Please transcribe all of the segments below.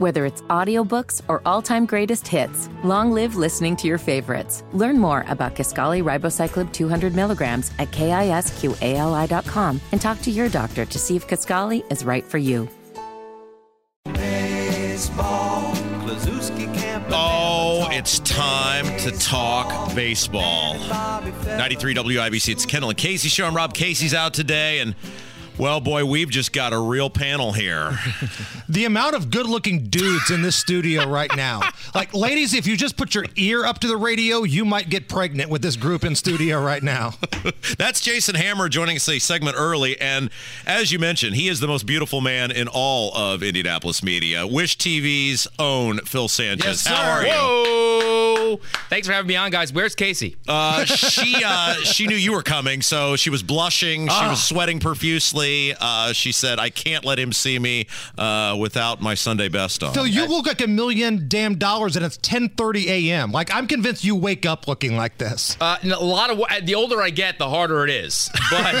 Whether it's audiobooks or all-time greatest hits, long live listening to your favorites. Learn more about Kisqali Ribociclib 200 milligrams at kisqali.com and talk to your doctor to see if Kisqali is right for you. Oh, it's time to talk baseball. 93 WIBC. It's Kendall and Casey show. I'm Rob Casey's out today, and well, boy, we've just got a real panel here. the amount of good looking dudes in this studio right now. Like, ladies, if you just put your ear up to the radio, you might get pregnant with this group in studio right now. That's Jason Hammer joining us a segment early. And as you mentioned, he is the most beautiful man in all of Indianapolis media. Wish TV's own Phil Sanchez. Yes, How are you? Whoa! Thanks for having me on, guys. Where's Casey? Uh, she uh, she knew you were coming, so she was blushing. She Ah. was sweating profusely. Uh, she said, "I can't let him see me uh, without my Sunday best on." Phil, you look like a million damn dollars, and it's 10:30 a.m. Like, I'm convinced you wake up looking like this. Uh, a lot of the older I get, the harder it is. But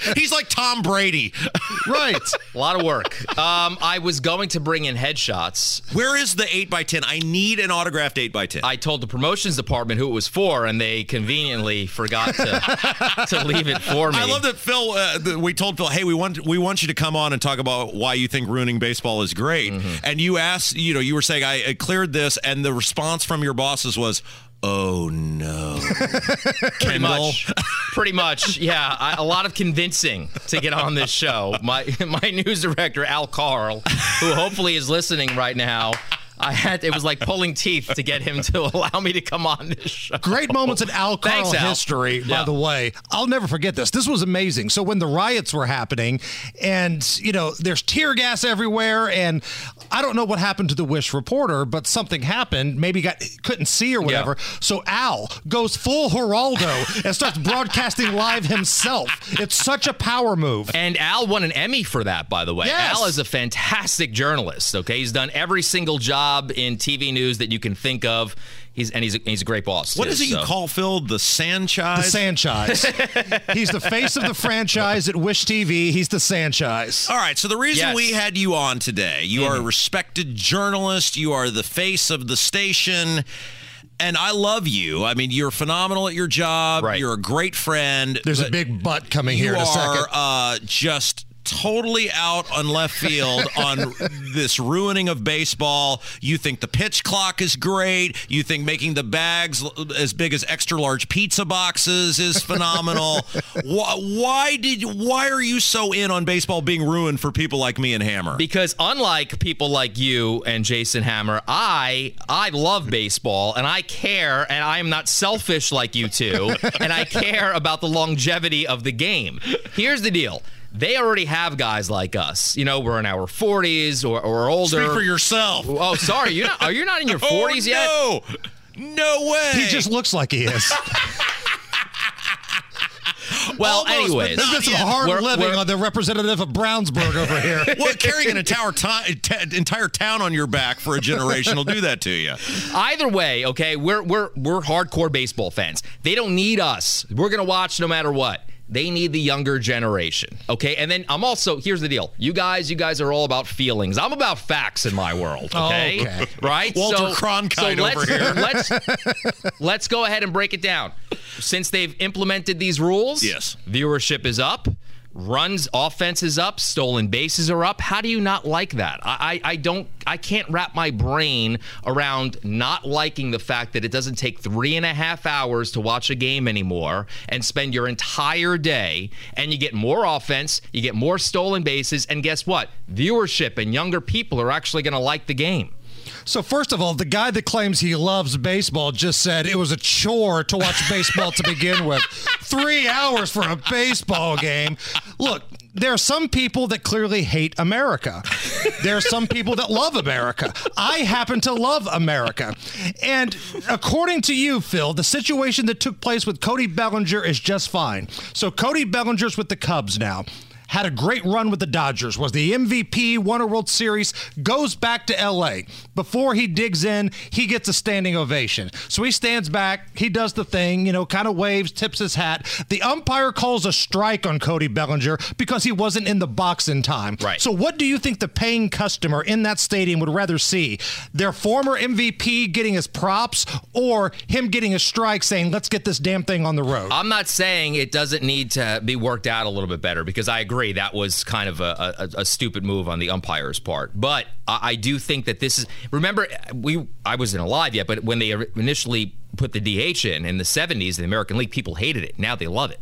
He's like Tom Brady. right. a lot of work. Um, I was going to bring in headshots. Where is the eight x ten? I need an autographed eight x ten. I told the promotions department who it was for, and they conveniently forgot to to leave it for me. I love that Phil. Uh, that we told Phil, "Hey, we want we want you to come on and talk about why you think ruining baseball is great." Mm-hmm. And you asked, you know, you were saying, "I, I cleared this," and the response from your bosses was, "Oh no, Pretty much. Pretty much, yeah. I, a lot of convincing to get on this show. My my news director Al Carl, who hopefully is listening right now. I had it was like pulling teeth to get him to allow me to come on this show. Great moments in Al Carl Thanks, Al. history, by Yeah. the way. I'll never forget this. This was amazing. So when the riots were happening, and you know, there's tear gas everywhere, and I don't know what happened to the Wish reporter, but something happened. Maybe got couldn't see or whatever. So Al goes full Geraldo and starts broadcasting live himself. It's such a power move. And Al won an Emmy for that, by the way. Yes. Al is a fantastic journalist. Okay, he's done every single job in TV news that you can think of. He's and he's a, he's a great boss. What too, is it you so. call Phil the Sanchez? The Sanchez. He's the face of the franchise at Wish TV. He's the Sanchez. All right, so the reason Yes. we had you on today, you are a respected journalist, you are the face of the station, and I love you. I mean, you're phenomenal at your job. Right. You're a great friend. There's a big butt coming you here in a are second. uh, just totally out on left field on this ruining of baseball. You think the pitch clock is great. You think making the bags as big as extra large pizza boxes is phenomenal. why, why did why are you so in on baseball being ruined for people like me and Hammer? Because unlike people like you and Jason Hammer, I I love baseball and I care and I am not selfish like you two and I care about the longevity of the game. Here's the deal. They already have guys like us. You know, we're in our 40s or, or older. Speak for yourself. Oh, sorry. You're not, are you not in your 40s oh, yet? No. No way. He just looks like he is. Well, Almost, but anyways. not There's some hard We're- living we're- on the representative of Brownsburg over here. well, carrying an entire, ti- t- entire town on your back for a generation will do that to you. Either way, okay, we're we're we're hardcore baseball fans. They don't need us. We're gonna watch no matter what. They need the younger generation. Okay. And then I'm also here's the deal. You guys, you guys are all about feelings. I'm about facts in my world. Oh, okay. Okay. Right? Walter Cronkite let's, over here. Let's let's go ahead and break it down. Since they've implemented these rules, Yes. viewership is up. Runs, offense is up, stolen bases are up. How do you not like that? I, I, I don't, I can't wrap my brain around not liking the fact that it doesn't take three and a half hours to watch a game anymore and spend your entire day and you get more offense, you get more stolen bases, and guess what? Viewership and younger people are actually going to like the game. So first of all, the guy that claims he loves baseball just said it was a chore to watch baseball to begin with. Three hours for a baseball game. Look, there are some people that clearly hate America. There are some people that love America. I happen to love America. And according to you, Phil, the situation that took place with Cody Bellinger is just fine. So Cody Bellinger's with the Cubs now. Had a great run with the Dodgers, was the MVP, won a World Series, goes back to LA. Before he digs in, he gets a standing ovation. So he stands back, he does the thing, you know, kind of waves, tips his hat. The umpire calls a strike on Cody Bellinger because he wasn't in the box in time. Right. So what do you think the paying customer in that stadium would rather see? Their former MVP getting his props or him getting a strike saying, let's get this damn thing on the road? I'm not saying it doesn't need to be worked out a little bit better because I agree that was kind of a, a, a stupid move on the umpire's part. But I, I, do think that this is. Remember, we I wasn't alive yet, but when they initially put the DH in in the 70s, the American League, people hated it. Now they love it.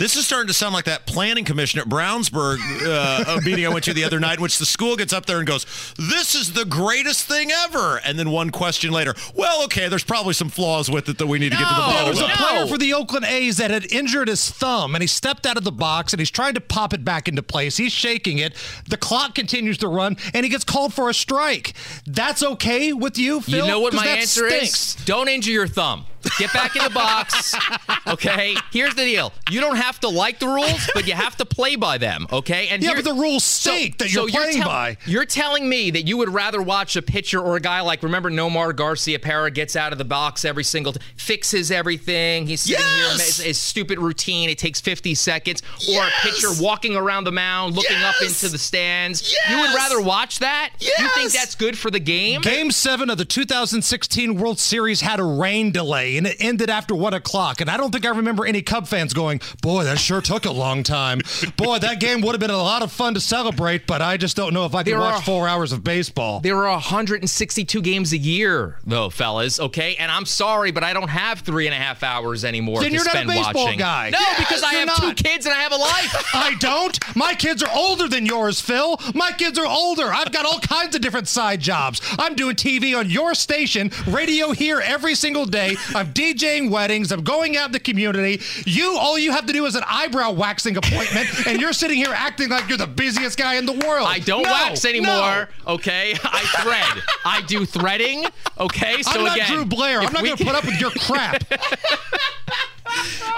This is starting to sound like that planning commission at Brownsburg uh, meeting I went to the other night, in which the school gets up there and goes, "This is the greatest thing ever," and then one question later, "Well, okay, there's probably some flaws with it that we need to get to the bottom." There was a of. player for the Oakland A's that had injured his thumb, and he stepped out of the box and he's trying to pop it back into place. He's shaking it. The clock continues to run, and he gets called for a strike. That's okay with you, Phil? You know what my that answer stinks. is? Don't injure your thumb. Get back in the box. Okay. Here's the deal. You don't have to like the rules, but you have to play by them. Okay. And yeah, but the rules stink so, that you're so playing you're by. You're telling me that you would rather watch a pitcher or a guy like remember Nomar Garciaparra gets out of the box every single time, fixes everything. He's sitting yes! here his, his, stupid routine. It takes 50 seconds. Or yes! a pitcher walking around the mound, looking yes! up into the stands. You would rather watch that? You think that's good for the game? Game seven of the 2016 World Series had a rain delay and it ended after one o'clock. And I don't think I remember any Cub fans going, "Boy, that sure took a long time." Boy, that game would have been a lot of fun to celebrate, but I just don't know if I could watch four hours of baseball. There are 162 games a year, though, fellas. Okay, and I'm sorry, but I don't have three and a half hours anymore then to you're spend not a baseball watching. Guy. No, yes, because I have not. two kids and I have a life. I don't. My kids are older than yours, Phil. My kids are older. I've got all kinds of different side jobs. I'm doing TV on your station, radio here every single day. I'm DJing weddings. I'm going out in the community. You, all you have to do is an eyebrow waxing appointment, and you're sitting here acting like you're the busiest guy in the world. I don't no, wax anymore. No. Okay, I thread. I do threading. Okay, so I'm not again, Drew Blair. I'm not going to put up with your crap.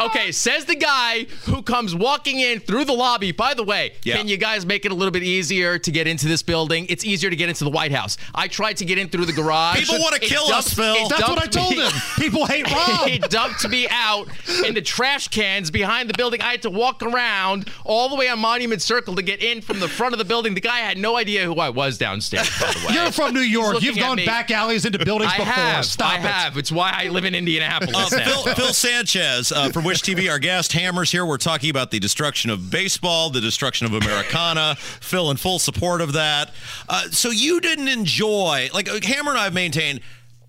okay, says the guy who comes walking in through the lobby. By the way, yeah. can you guys make it a little bit easier to get into this building? It's easier to get into the White House. I tried to get in through the garage. People want to kill dumped, us, Phil. That's what I told me, him. People hate Rob. it dumped me out in the trash cans behind the building. I had to walk around all the way on Monument Circle to get in from the front of the building. The guy had no idea who I was downstairs, by the way. You're from New York. You've gone back alleys into buildings I before. Have, Stop I it. have. It's why I live in Indianapolis. Uh, Phil, Phil, Sanchez uh, from Wish TV, our guest. Hammers here. We're talking about the destruction of baseball, the destruction of Americana. Phil in full support of that. Uh, so you didn't enjoy, like Hammer and I have maintained,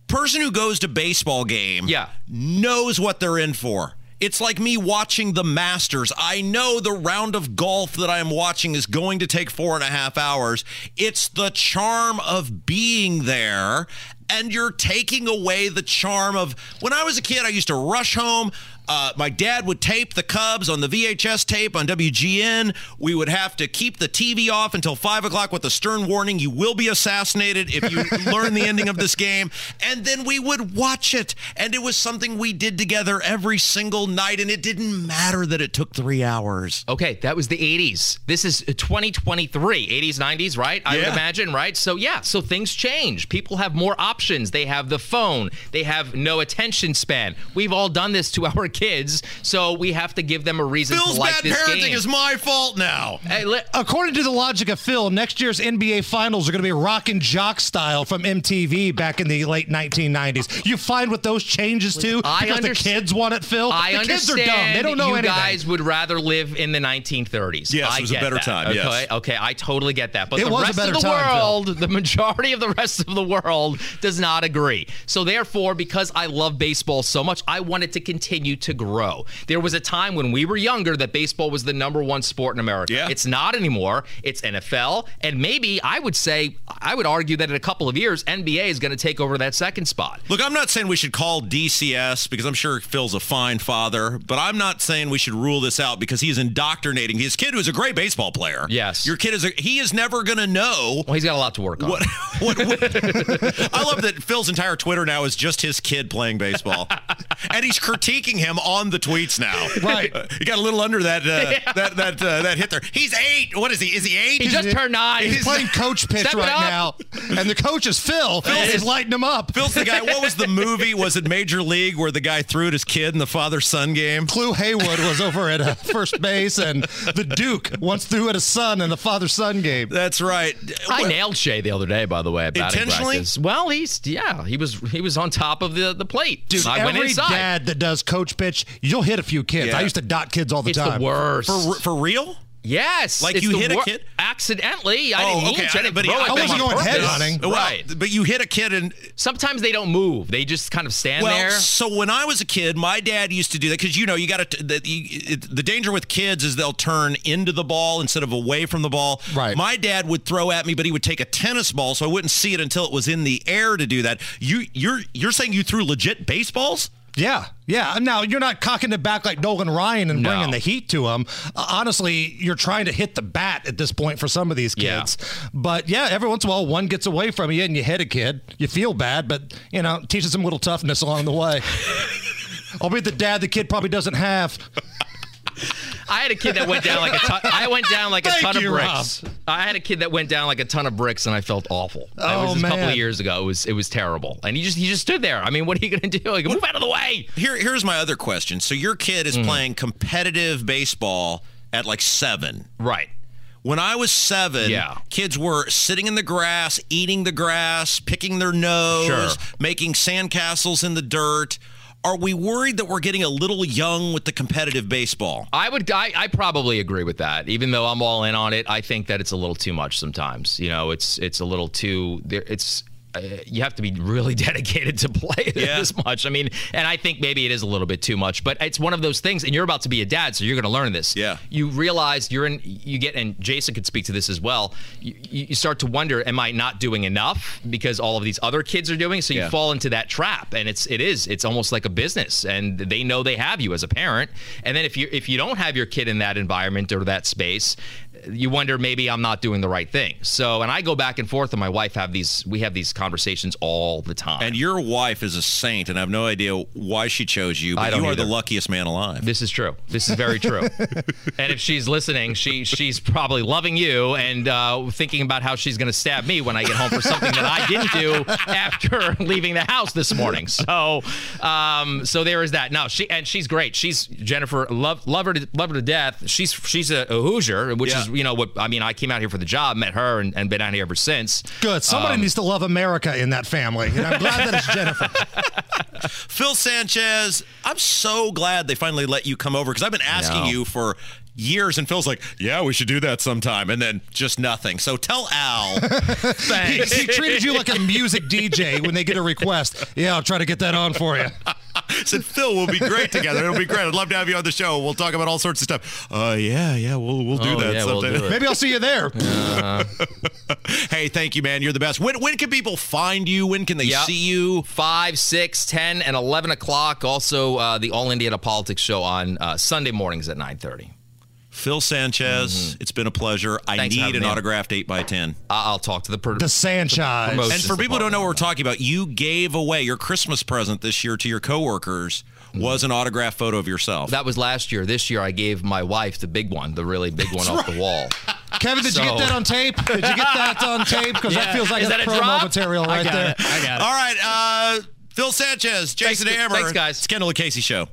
person who goes to baseball game yeah. knows what they're in for. It's like me watching the Masters. I know the round of golf that I am watching is going to take four and a half hours. It's the charm of being there, and you're taking away the charm of when I was a kid, I used to rush home. Uh, my dad would tape the Cubs on the VHS tape on WGN. We would have to keep the TV off until five o'clock with a stern warning: "You will be assassinated if you learn the ending of this game." And then we would watch it, and it was something we did together every single night. And it didn't matter that it took three hours. Okay, that was the '80s. This is 2023, '80s, '90s, right? I Yeah. would imagine, right? So yeah, so things change. People have more options. They have the phone. They have no attention span. We've all done this to our kids, so we have to give them a reason Phil's to like bad this parenting game. is my fault now. Hey, li- According to the logic of Phil, next year's NBA Finals are going to be rock and jock style from MTV back in the late 1990s. You find what those changes to I because the kids want it, Phil. I the kids are dumb. They don't know you anything. guys would rather live in the 1930s. Yes, I it was a get better that. time, Okay, yes. okay, I totally get that. But It the was a rest better of the time, Phil. world, the majority of the rest of the world does not agree. So therefore, because I love baseball so much, I want it to continue to grow. There was a time when we were younger that baseball was the number one sport in America. Yeah. It's not anymore. It's NFL, and maybe I would say I would argue that in a couple of years, NBA is going to take over that second spot. Look, I'm not saying we should call DCS because I'm sure Phil's a fine father, but I'm not saying we should rule this out because he's indoctrinating his kid who's a great baseball player. Yes. Your kid is a, he is never going to know Well, he's got a lot to work on. what, what, what- I love that Phil's entire Twitter now is just his kid playing baseball. and he's critiquing him on the tweets now. Right. Uh, you got a little under that uh, that that uh, that hit there. He's eight. What is he? Is he eight? He just turned nine. He's playing coach pitch Step right now, and the coach is Phil. Phil is lighting him up. Phil's the guy. What was the movie? Was it Major League where the guy threw at his kid in the father son game? Clu Haywood was over at uh, first base, and the Duke once threw at his son in the father-son game. That's right. I nailed Shay the other day, by the way, at Intentionally? practice. Well, he's yeah, he was he was on top of the, the plate. Dude, I went every inside. dad that does coach pitch, you'll hit a few kids. Yeah. I used to dot kids all the it's time. the worst. For for real? Yes, Like it's you the hit a kid? accidentally. I Oh, didn't mean okay, to. I didn't but throw I I wasn't going purpose. head hunting. Well, Right. But you hit a kid and Sometimes they don't move. They just kind of stand well, there. so when I was a kid, my dad used to do that because you know you got to the, it- the danger with kids is they'll turn into the ball instead of away from the ball. Right. My dad would throw at me, but he would take a tennis ball, so I wouldn't see it until it was in the air to do that. You you're you're saying you threw legit baseballs? Yeah, yeah. Now you're not cocking it back like Nolan Ryan and No. bringing the heat to him. Uh, honestly, you're trying to hit the bat at this point for some of these Yeah. kids. But yeah, every once in a while, one gets away from you and you hit a kid. You feel bad, but you know, teaches them a little toughness along the way. I'll be the dad the kid probably doesn't have. I had a kid that went down like a ton. I went down like a Thank ton of you, bricks. I had a kid that went down like a ton of bricks, and I felt awful. it Oh, was a couple of years ago. It was it was terrible, and he just he just stood there. I mean, what are you going to do? Like, move out of the way. Here here's my other question. So your kid is mm. playing competitive baseball at like seven. Right. When I was seven, Yeah. kids were sitting in the grass, eating the grass, picking their nose, Sure. making sandcastles in the dirt. Are we worried that we're getting a little young with the competitive baseball? I would. I, I probably agree with that. Even though I'm all in on it, I think that it's a little too much sometimes. You know, it's it's a little too. There, it's. Uh, you have to be really dedicated to play Yeah. this much. I mean, and I think maybe it is a little bit too much, but it's one of those things. And you're about to be a dad, so you're going to learn this. Yeah. You realize you're in. You get, and Jason could speak to this as well. You, you start to wonder, am I not doing enough because all of these other kids are doing? So you Yeah. fall into that trap, and it's it is it's almost like a business, and they know they have you as a parent. And then if you if you don't have your kid in that environment or that space, you wonder maybe I'm not doing the right thing. So, and I go back and forth, and my wife have these we have these conversations all the time. And your wife is a saint, and I have no idea why she chose you, I but don't you are the luckiest man alive. This is true. This is very true. and if she's listening, she she's probably loving you and uh, thinking about how she's going to stab me when I get home for something that I didn't do after leaving the house this morning. So, um, so there is that. No, she and she's great. She's Jennifer. Love love her to, love her to death. She's she's a, a Hoosier, which Yeah. is you know what I mean. I came out here for the job, met her, and, and been out here ever since. Good. Somebody Um, needs to love America in that family, and I'm glad that it's Jennifer. Phil Sanchez, I'm so glad they finally let you come over because I've been asking you for years, and Phil's like, "Yeah, we should do that sometime," and then just nothing. So tell Al. He, he treated you like a music DJ when they get a request. Yeah, I'll try to get that on for you. said Phil, we'll be great together. It'll be great. I'd love to have you on the show. We'll talk about all sorts of stuff. Uh, yeah, yeah, we'll we'll do Oh, that yeah, we'll do. Maybe I'll see you there. hey, thank you, man. You're the best. When when can people find you? When can they Yep. see you? 5, 6, 10, and 11 o'clock. Also, uh, the All Indiana Politics Show on uh, Sunday mornings at 9.30. Phil Sanchez, it's been a pleasure. I Mm-hmm. Thanks need an autographed 8 by 10 I- I'll talk to the, pro- The Sanchez. promotion. And for people who don't know what we're talking about, you gave away your Christmas present this year to your coworkers was an autographed photo of yourself. That was last year. This year, I gave my wife the big one, the really big one off the wall. Kevin, did you get that on tape? Did you get that on tape? Because that feels like Is a that a promo drop? material right there. I got it. All right, uh, Phil Sanchez, Jason Thanks- Hammer. thanks, guys. It's Kendall and Casey Show.